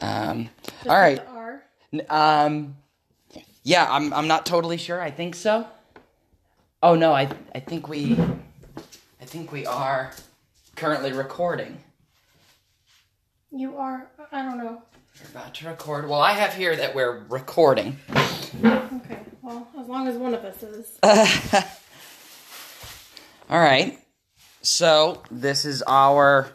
Um, all right. with the R. N- Um, yeah, I'm. I'm not totally sure. I think so. Oh no, I. I think we. I think we are currently recording. You are. I don't know. We're about to record. Well, I have here that we're recording. Okay. Well, as long as one of us is. All right. So this is our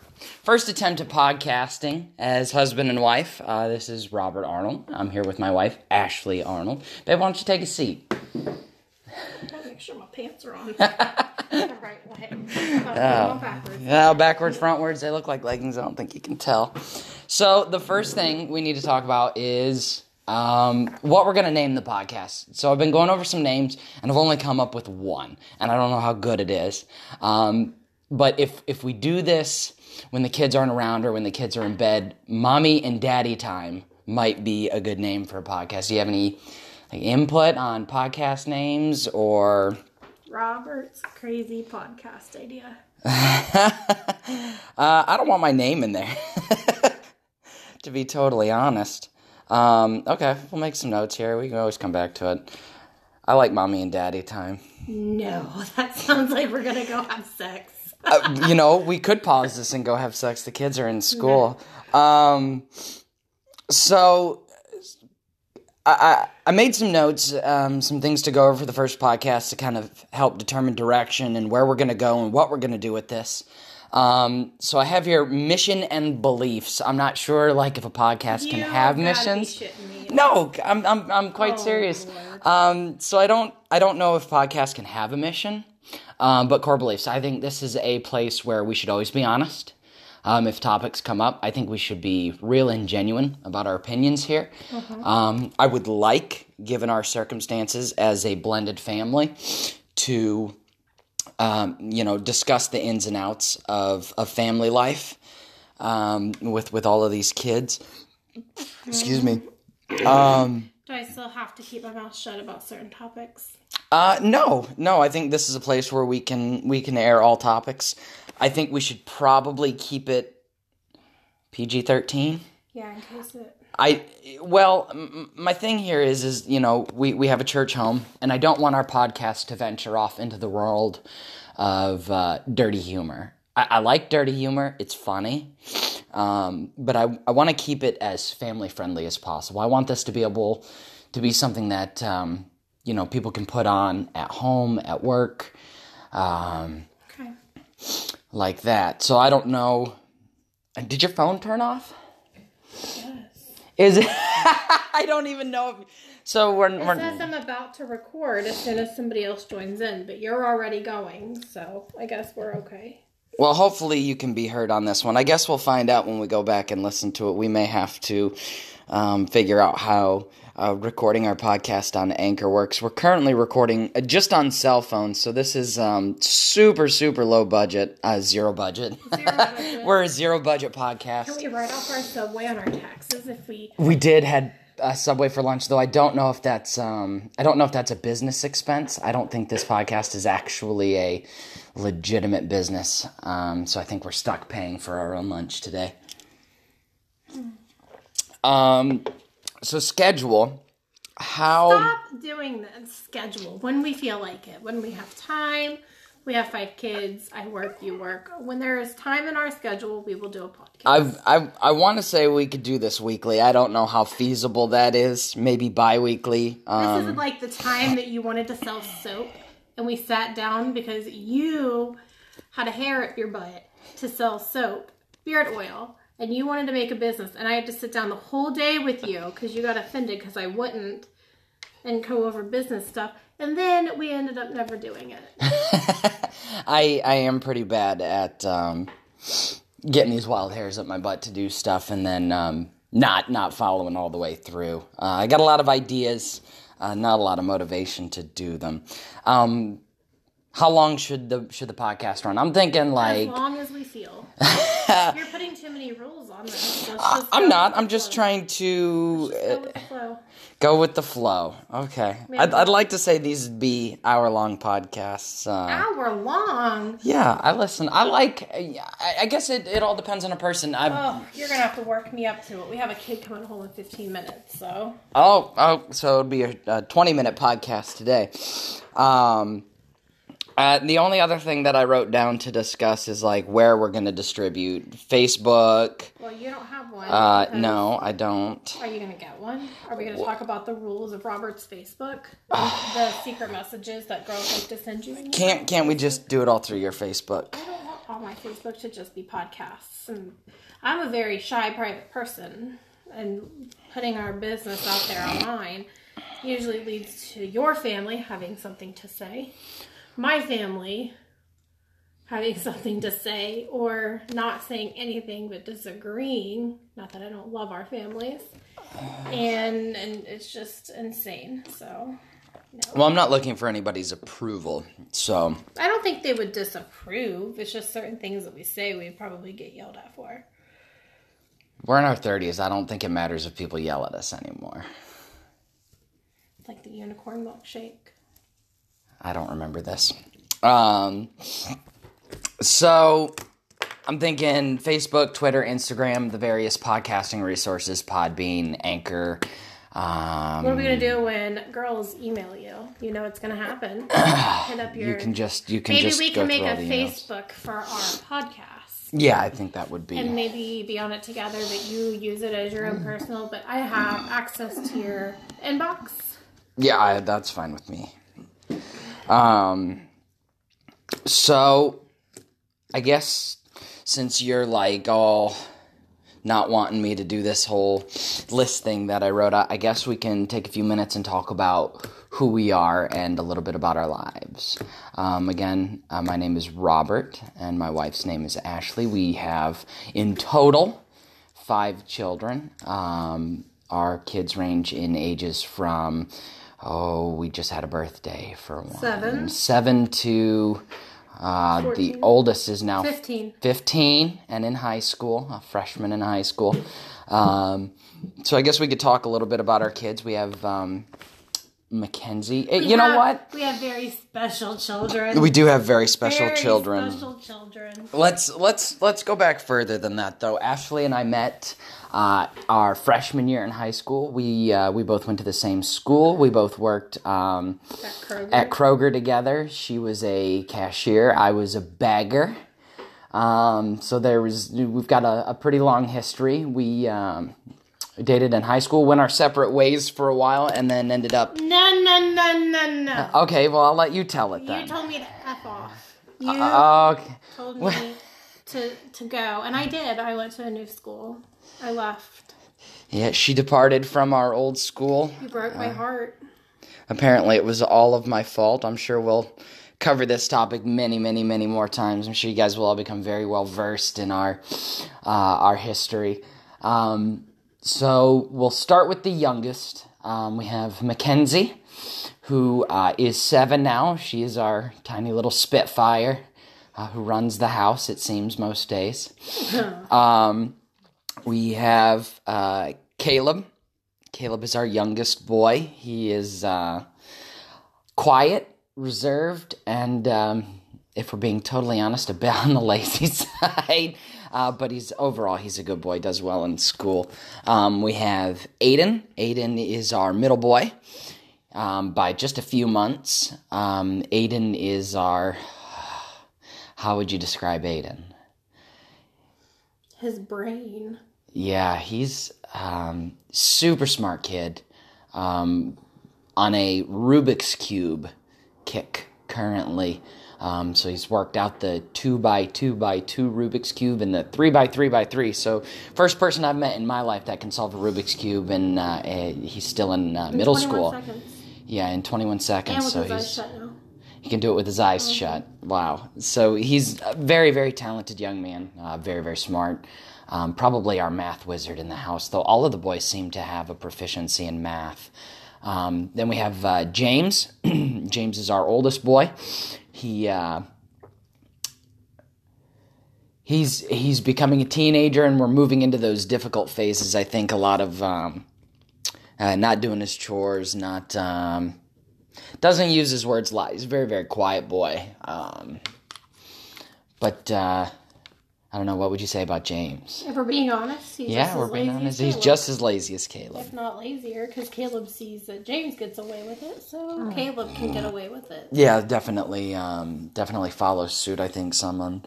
first attempt at podcasting as husband and wife. Uh, this is Robert Arnold. I'm here with my wife, Ashley Arnold. Babe, why don't you take a seat? Gotta make sure my pants are on the right way. Oh. backwards. Backwards, frontwards, they look like leggings. I don't think you can tell. So the first thing we need to talk about is um, what we're gonna name the podcast. So I've been going over some names, and I've only come up with one, and I don't know how good it is. Um, but if if we do this when the kids aren't around or when the kids are in bed, mommy and daddy time might be a good name for a podcast. Do you have any like, input on podcast names or? Robert's crazy podcast idea. uh, I don't want my name in there, to be totally honest. Um, okay, we'll make some notes here. We can always come back to it. I like mommy and daddy time. No, that sounds like we're gonna go have sex. Uh, you know, we could pause this and go have sex. The kids are in school. Um, so I, I, I made some notes, um, some things to go over for the first podcast to kind of help determine direction and where we're going to go and what we're going to do with this. Um, so I have here mission and beliefs. I'm not sure, like, if a podcast can You have missions. No, I'm I'm I'm quite Oh, serious. Um, so I don't I don't know if podcasts can have a mission, um, but core beliefs. I think this is a place where we should always be honest. Um, if topics come up, I think we should be real and genuine about our opinions here. Um, I would like, given our circumstances as a blended family, to um, you know discuss the ins and outs of of family life um, with with all of these kids. Excuse me. Um, Do I still have to keep my mouth shut about certain topics? Uh, no, no. I think this is a place where we can we can air all topics. I think we should probably keep it PG thirteen. Yeah, in case it. I well, m- my thing here is is you know we we have a church home, and I don't want our podcast to venture off into the world of uh, dirty humor. I, I like dirty humor; it's funny, um, but I I want to keep it as family friendly as possible. I want this to be able to be something that um, you know people can put on at home, at work, um, Okay. like that. So I don't know. Did your phone turn off? Yes. Is it? I don't even know if. So we're, It we're says I'm about to record as soon as somebody else joins in, but you're already going, so I guess we're okay. Well. Hopefully you can be heard on this one. I guess we'll find out when we go back and listen to it. We may have to um, figure out how uh, recording our podcast on Anchor works. We're currently recording uh, just on cell phones, so this is um, super super low budget, uh, zero budget. Zero budget. we're a zero budget podcast. Can we write off our subway on our taxes if we? We did had a Subway for lunch, though. I don't know if that's um, I don't know if that's a business expense. I don't think this podcast is actually a legitimate business. Um, so I think we're stuck paying for our own lunch today. Um, so schedule. How Stop doing this schedule when we feel like it. When we have time, we have five kids. I work, you work. When there is time in our schedule, we will do a podcast. I've, I I want to say we could do this weekly. I don't know how feasible that is. Maybe bi-weekly. this Um, is like the time that you wanted to sell soap, and we sat down because you had a hair up your butt to sell soap, beard oil, and you wanted to make a business. And I had to sit down the whole day with you because you got offended because I wouldn't and go over business stuff. And then we ended up never doing it. I I am pretty bad at um, getting these wild hairs up my butt to do stuff, and then um, not not following all the way through. Uh, I got a lot of ideas, uh, not a lot of motivation to do them. Um, how long should the should the podcast run? I'm thinking like As long as we feel. You're putting too many rules on this. Let's I- just I'm not. I'm just trying to Let's go with the flow. Go with the flow. Okay. I'd, I'd like to say these be hour long podcasts. Uh, Hour long. yeah, I listen. I like. I, I guess it, it all depends on a person. I Oh, you're gonna have to work me up to it. We have a kid coming home in 15 minutes, so oh oh. So it'd be a, a twenty minute podcast today. Um, uh, the only other thing that I wrote down to discuss is like where we're going to distribute Facebook. well, you don't have one. Uh, no, I don't. Are you gonna get one? Are we gonna talk about the rules of Robert's Facebook? the secret messages that girls like to send you? Can't can't we just do it all through your Facebook? I don't want all my Facebook to just be podcasts. And I'm a very shy, private person, and putting our business out there online usually leads to your family having something to say, my family having something to say, or not saying anything but disagreeing. Not that I don't love our families, and and it's just insane. So. Well, I'm not looking for anybody's approval, so I don't think they would disapprove. It's just certain things that we say we'd probably get yelled at for. we're in our 30s. I don't think it matters if people yell at us anymore. Like the unicorn milkshake. I don't remember this. Um, so I'm thinking Facebook, Twitter, Instagram, the various podcasting resources, Podbean, Anchor. Um, What are we gonna do when girls email you? You know it's gonna happen. Hit up your. you can just you can maybe we can make a. Facebook for our podcast, Yeah, I think that would be. and maybe be on it together. That you use it as your own personal, but I have access to your inbox. Yeah, I, that's fine with me. Um, so I guess since you're like all not wanting me to do this whole list thing that I wrote, I, I guess we can take a few minutes and talk about who we are and a little bit about our lives. Um, again, uh, my name is Robert, and my wife's name is Ashley. We have in total five children. Um, our kids range in ages from, oh, we just had a birthday for one. Seven. Seven to, uh, the oldest is now 15. 15 and in high school, a freshman in high school. Um, so I guess we could talk a little bit about our kids. We have um, Mackenzie. Eh, We you know what? We have very special children. We do have very special Very children. Special children. Let's let's let's go back further than that though. Ashley and I met uh, our freshman year in high school. We uh, we both went to the same school. We both worked um, At Kroger. at Kroger together. She was a cashier. I was a bagger. Um, so there was we've got a, a pretty long history. We um, dated in high school, went our separate ways for a while, and then ended up. no, no, no, no, no. Okay, well I'll let you tell it then. You told me to F off. You Uh, okay. told me to to go, and I did. I went to a new school. I left. Yeah, she departed from our old school. You broke my heart. Apparently, it was all of my fault. I'm sure we'll cover this topic many, many, many more times. I'm sure you guys will all become very well versed in our uh, our history. Um, so we'll start with the youngest. Um, we have Mackenzie, who uh, is seven now. She is our tiny little Spitfire, uh, who runs the house. It seems most days. Um, we have uh, Caleb. Caleb is our youngest boy. He is uh, quiet, reserved, and um, if we're being totally honest, a bit on the lazy side. Uh, but he's overall he's a good boy. Does well in school. Um, we have Aiden. Aiden is our middle boy. Um, by just a few months, um, Aiden is our. How would you describe Aiden? His brain. Yeah, he's um, super smart kid. Um, on a Rubik's cube kick currently. Um, so he's worked out the two by two by two Rubik's cube and the three by three by three. So first person I've met in my life that can solve a Rubik's cube, and uh, eh, he's still in uh, middle 21 school. Seconds. Yeah, in 21 seconds. And with so his eyes he's shut now. he can do it with his eyes shut. Wow. So he's a very, very talented young man. Uh, very, very smart. Um, probably our math wizard in the house, though all of the boys seem to have a proficiency in math. Um, then we have uh, James. James is our oldest boy. He uh, he's he's becoming a teenager, and we're moving into those difficult phases. I think a lot of um, uh, not doing his chores, not um, doesn't use his words a lot. He's a very very quiet boy. Um, but uh, I don't know. What would you say about James? If we're being honest, he's yeah, just we're as being lazy honest. as He's just as lazy as Caleb. if not lazier, because Caleb sees that James gets away with it, so Oh. Caleb can get away with it. Yeah, definitely. Um, definitely follows suit. I think some on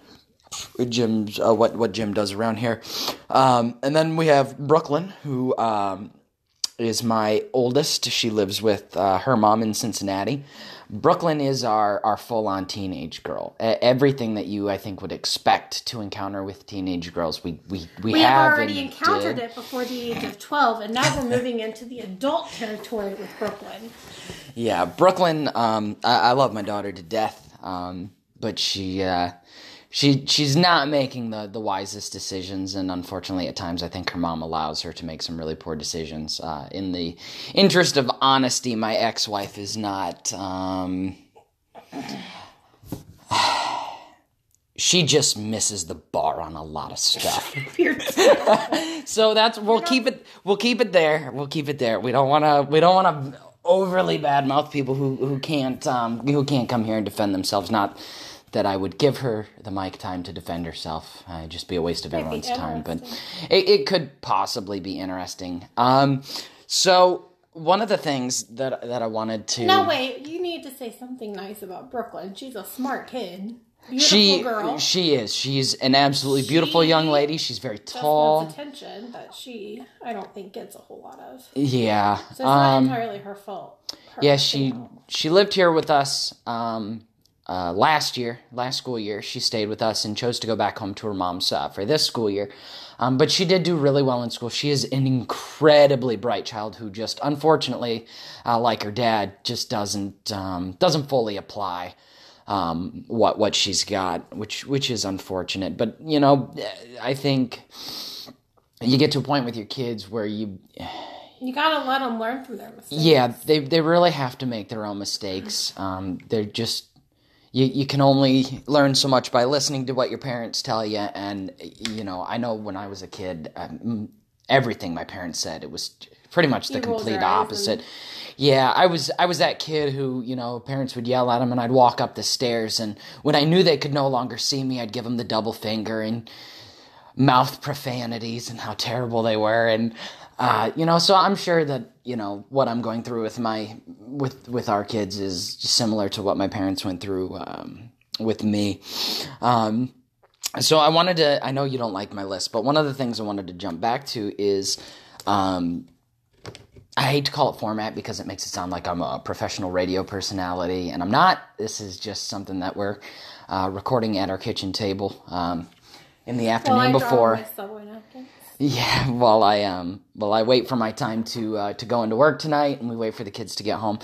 Jim's uh, what what Jim does around here. Um, and then we have Brooklyn, who um, is my oldest. She lives with uh, her mom in Cincinnati. Brooklyn is our, our full on teenage girl. Everything that you I think would expect to encounter with teenage girls, we we we, We have have already encountered did. it before the age of 12, and now we're moving into the adult territory with Brooklyn. Yeah, Brooklyn. Um, I, I love my daughter to death. Um, but she, uh, she, she's not making the the wisest decisions, and unfortunately, at times, I think her mom allows her to make some really poor decisions. Uh, in the interest of honesty, my ex wife is not. Um, she just misses the bar on a lot of stuff. So that's we'll keep it we'll keep it there. We'll keep it there. We don't want to we don't want to overly badmouth people who who can't um who can't come here and defend themselves. Not that I would give her the mic time to defend herself. Uh, it'd just be a waste of everyone's time. But it, it could possibly be interesting. Um, so one of the things that that I wanted to no, wait, you need to say something nice about Brooklyn. She's a smart kid. Beautiful she girl. she is she's an absolutely beautiful She young lady. She's very tall. attention that she, I don't think, gets a whole lot of. So Yeah. it's not Um, entirely her fault. Her, Yeah, she she lived here with us um, uh, last year, last school year. She stayed with us and chose to go back home to her mom's uh, for this school year. Um, but she did do really well in school. She is an incredibly bright child who just, unfortunately, uh, like her dad, just doesn't um, doesn't fully apply um, what what she's got, which which is unfortunate. But you know, I think you get to a point with your kids where you You gotta let them learn from their mistakes. yeah, they they really have to make their own mistakes. Um, they're just you you can only learn so much by listening to what your parents tell you. And you know, I know when I was a kid, um, everything my parents said it was pretty much the You complete opposite. Yeah, I was I was that kid who you know parents would yell at him, and I'd walk up the stairs, and when I knew they could no longer see me, I'd give them the double finger and mouth profanities and how terrible they were and uh, you know so i'm sure that you know what i'm going through with my with with our kids is similar to what my parents went through um, with me um, so i wanted to i know you don't like my list but one of the things i wanted to jump back to is um, I hate to call it format because it makes it sound like I'm a professional radio personality, and I'm not. This is just something that we're uh, recording at our kitchen table um, in the Well, afternoon draw before. My subway napkins. Yeah, while I um, while I wait for my time to uh, to go into work tonight, and we wait for the kids to get home.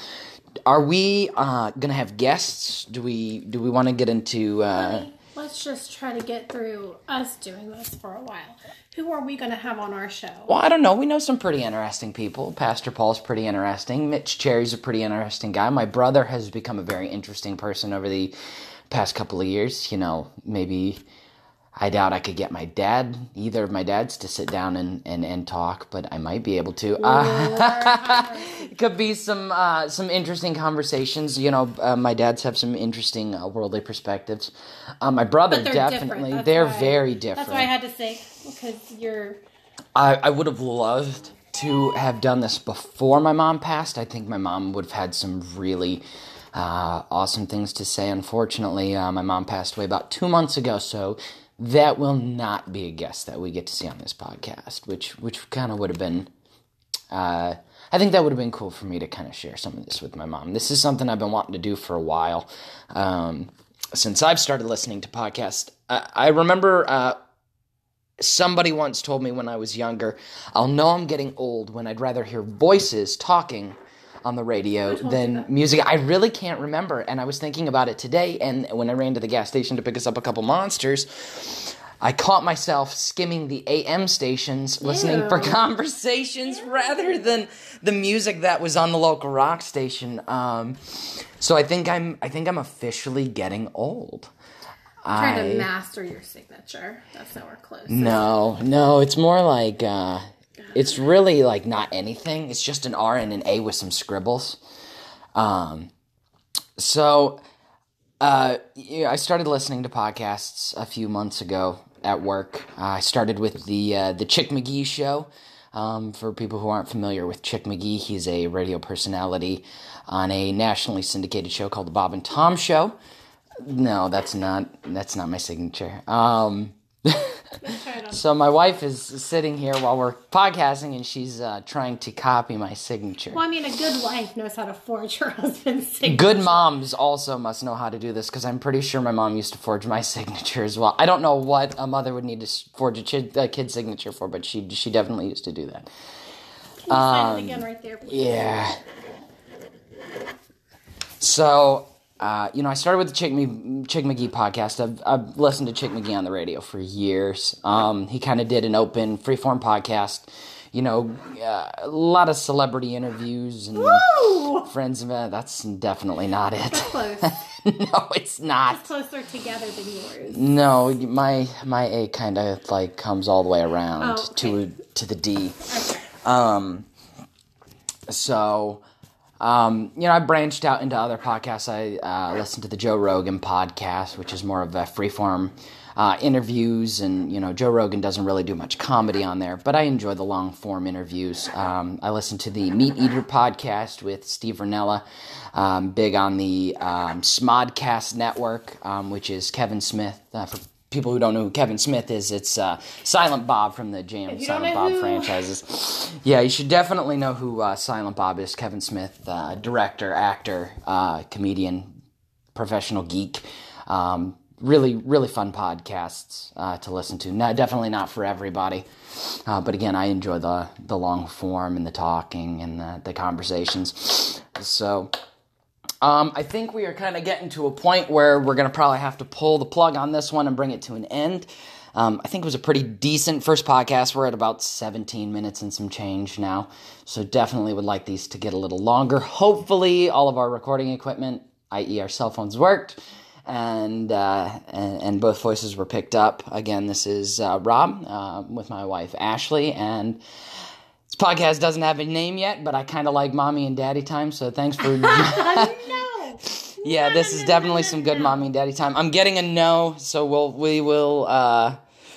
Are we uh, gonna have guests? Do we do we want to get into? Uh, Let's just try to get through us doing this for a while. Who are we going to have on our show? well, I don't know. We know some pretty interesting people. Pastor Paul's pretty interesting. Mitch Cherry's a pretty interesting guy. My brother has become a very interesting person over the past couple of years. You know, maybe I doubt I could get my dad, either of my dads, to sit down and, and, and talk, but I might be able to. Uh, it could be some uh, some interesting conversations. You know, uh, my dads have some interesting uh, worldly perspectives. Uh, my brother definitely, they're why- very different. That's why I had to say because you're. I, I would have loved to have done this before my mom passed. I think my mom would have had some really uh, awesome things to say. Unfortunately, uh, my mom passed away about two months ago, so that will not be a guest that we get to see on this podcast, which which kind of would have been. Uh, I think that would have been cool for me to kind of share some of this with my mom. This is something I've been wanting to do for a while. Um, since I've started listening to podcasts, I, I remember uh, somebody once told me when I was younger, I'll know I'm getting old when I'd rather hear voices talking on the radio than music. I really can't remember. And I was thinking about it today. And when I ran to the gas station to pick us up a couple monsters, I caught myself skimming the AM stations, listening for Ew. conversations rather than the music that was on the local rock station. Um, so I think I'm, I think I'm officially getting old. Trying I- to master your signature. That's nowhere close. no, no, it's more like uh It's really like not anything. It's just an R and an A with some scribbles. Um, so uh, yeah, I started listening to podcasts a few months ago at work. Uh, I started with the uh, the Chick McGee show. Um, for people who aren't familiar with Chick McGee, he's a radio personality on a nationally syndicated show called the Bob and Tom Show. No, that's not that's not my signature. Um, Let's try it on. so my wife is sitting here while we're podcasting, and she's uh, trying to copy my signature. Well, I mean, a good wife knows how to forge her husband's signature. Good moms also must know how to do this because I'm pretty sure my mom used to forge my signature as well. I don't know what a mother would need to forge a, kid, a kid's signature for, but she she definitely used to do that. Can you sign um, it again right there, please? Yeah. So, uh, you know, I started with the Chick, Me- Chick McGee podcast. I've, I've listened to Chick McGee on the radio for years. Um, he kind of did an open, freeform podcast. You know, uh, a lot of celebrity interviews and Woo! friends of it. That's definitely not it. Close. no, it's not. It's closer together than yours. No, my my A kind of like comes all the way around Oh, to to the D. Okay. Um, so, um, you know, I branched out into other podcasts. I uh, listened to the Joe Rogan podcast, which is more of a freeform uh, interviews, and you know, Joe Rogan doesn't really do much comedy on there, but I enjoy the long form interviews. Um, I listened to the Meat Eater podcast with Steve Rinella, um, big on the um, Smodcast network, um, which is Kevin Smith. Uh, people who don't know who Kevin Smith is, it's uh, Silent Bob from the Jam If you don't Silent Bob who- franchises. Yeah, you should definitely know who uh, Silent Bob is. Kevin Smith, uh, director, actor, uh, comedian, professional geek. Um, really, really fun podcasts uh, to listen to. No, definitely not for everybody, uh, but again, I enjoy the the long form and the talking and the, the conversations. So. Um, I think we are kind of getting to a point where we're going to probably have to pull the plug on this one and bring it to an end. Um, I think it was a pretty decent first podcast. We're at about 17 minutes and some change now. So definitely would like these to get a little longer. Hopefully, all of our recording equipment, i.e., our cell phones, worked. And, uh, and and both voices were picked up. Again, this is uh, Rob uh, with my wife Ashley, and this podcast doesn't have a name yet, but I kind of like mommy and daddy time. So thanks for. yeah, this is definitely some good mommy and daddy time. I'm getting a no, so we'll we will uh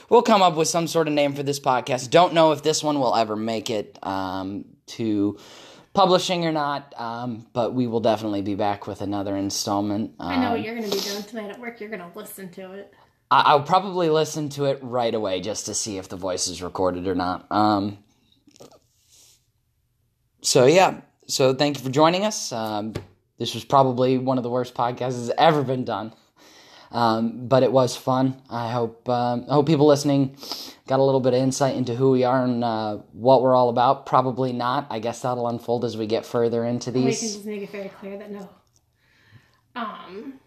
we'll come up with some sort of name for this podcast. Don't know if this one will ever make it um to publishing or not, um, but we will definitely be back with another installment. Um, I know what you're going to be doing tonight at work. You're going to listen to it. I- I'll probably listen to it right away just to see if the voice is recorded or not. Um, so yeah, so thank you for joining us. This was probably one of the worst podcasts that's ever been done, um, but it was fun. I hope um, I hope people listening got a little bit of insight into who we are and uh, what we're all about. Probably not. I guess that'll unfold as we get further into these. We can just make it very clear that no. Um,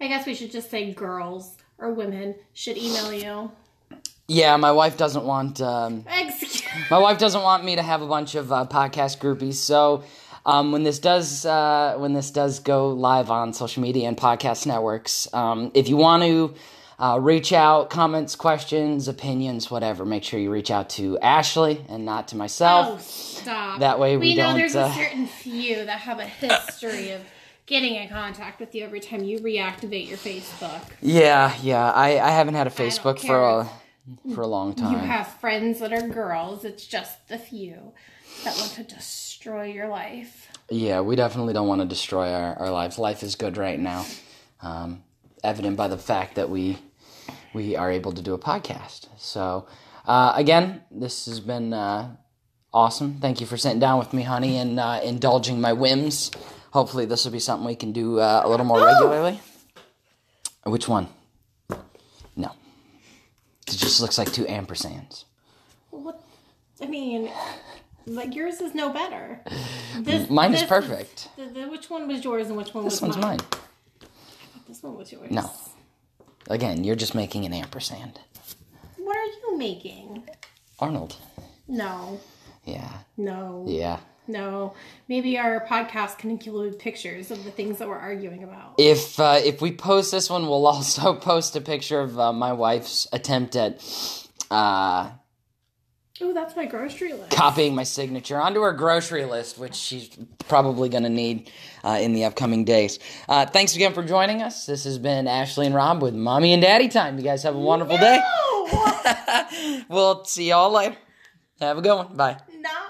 I guess we should just say girls or women should email you. Yeah, my wife doesn't want. Um, Excuse. My wife doesn't want me to have a bunch of uh, podcast groupies, so um, when this does uh, when this does go live on social media and podcast networks, um, if you want to uh, reach out, comments, questions, opinions, whatever, make sure you reach out to Ashley and not to myself. Oh, stop. That way we know don't, there's uh, a certain few that have a history of getting in contact with you every time you reactivate your Facebook. Yeah, yeah, I, I haven't had a Facebook for a for a long time. You have friends that are girls. It's just the few that want to destroy your life. Yeah, we definitely don't want to destroy our, our lives. Life is good right now, um, evident by the fact that we we are able to do a podcast. So, uh, again, this has been uh, awesome. Thank you for sitting down with me, honey, and uh, indulging my whims. Hopefully, this will be something we can do uh, a little more regularly. Which one? No, it just looks like two ampersands. What? I mean, like yours is no better. This, Mine is this perfect. the, the, which one was yours and which one This was one's mine. This one was yours. No. Again, you're just making an ampersand. What are you making? Arnold. No. Yeah. No. Yeah. No. Maybe our podcast can include pictures of the things that we're arguing about. If uh, if we post this one, we'll also post a picture of uh, my wife's attempt at uh, Oh, that's my grocery list. copying my signature onto her grocery list, which she's probably going to need uh, in the upcoming days. Uh, thanks again for joining us. This has been Ashley and Rob with Mommy and Daddy Time. You guys have a wonderful day. We'll see y'all later. Have a good one. Bye.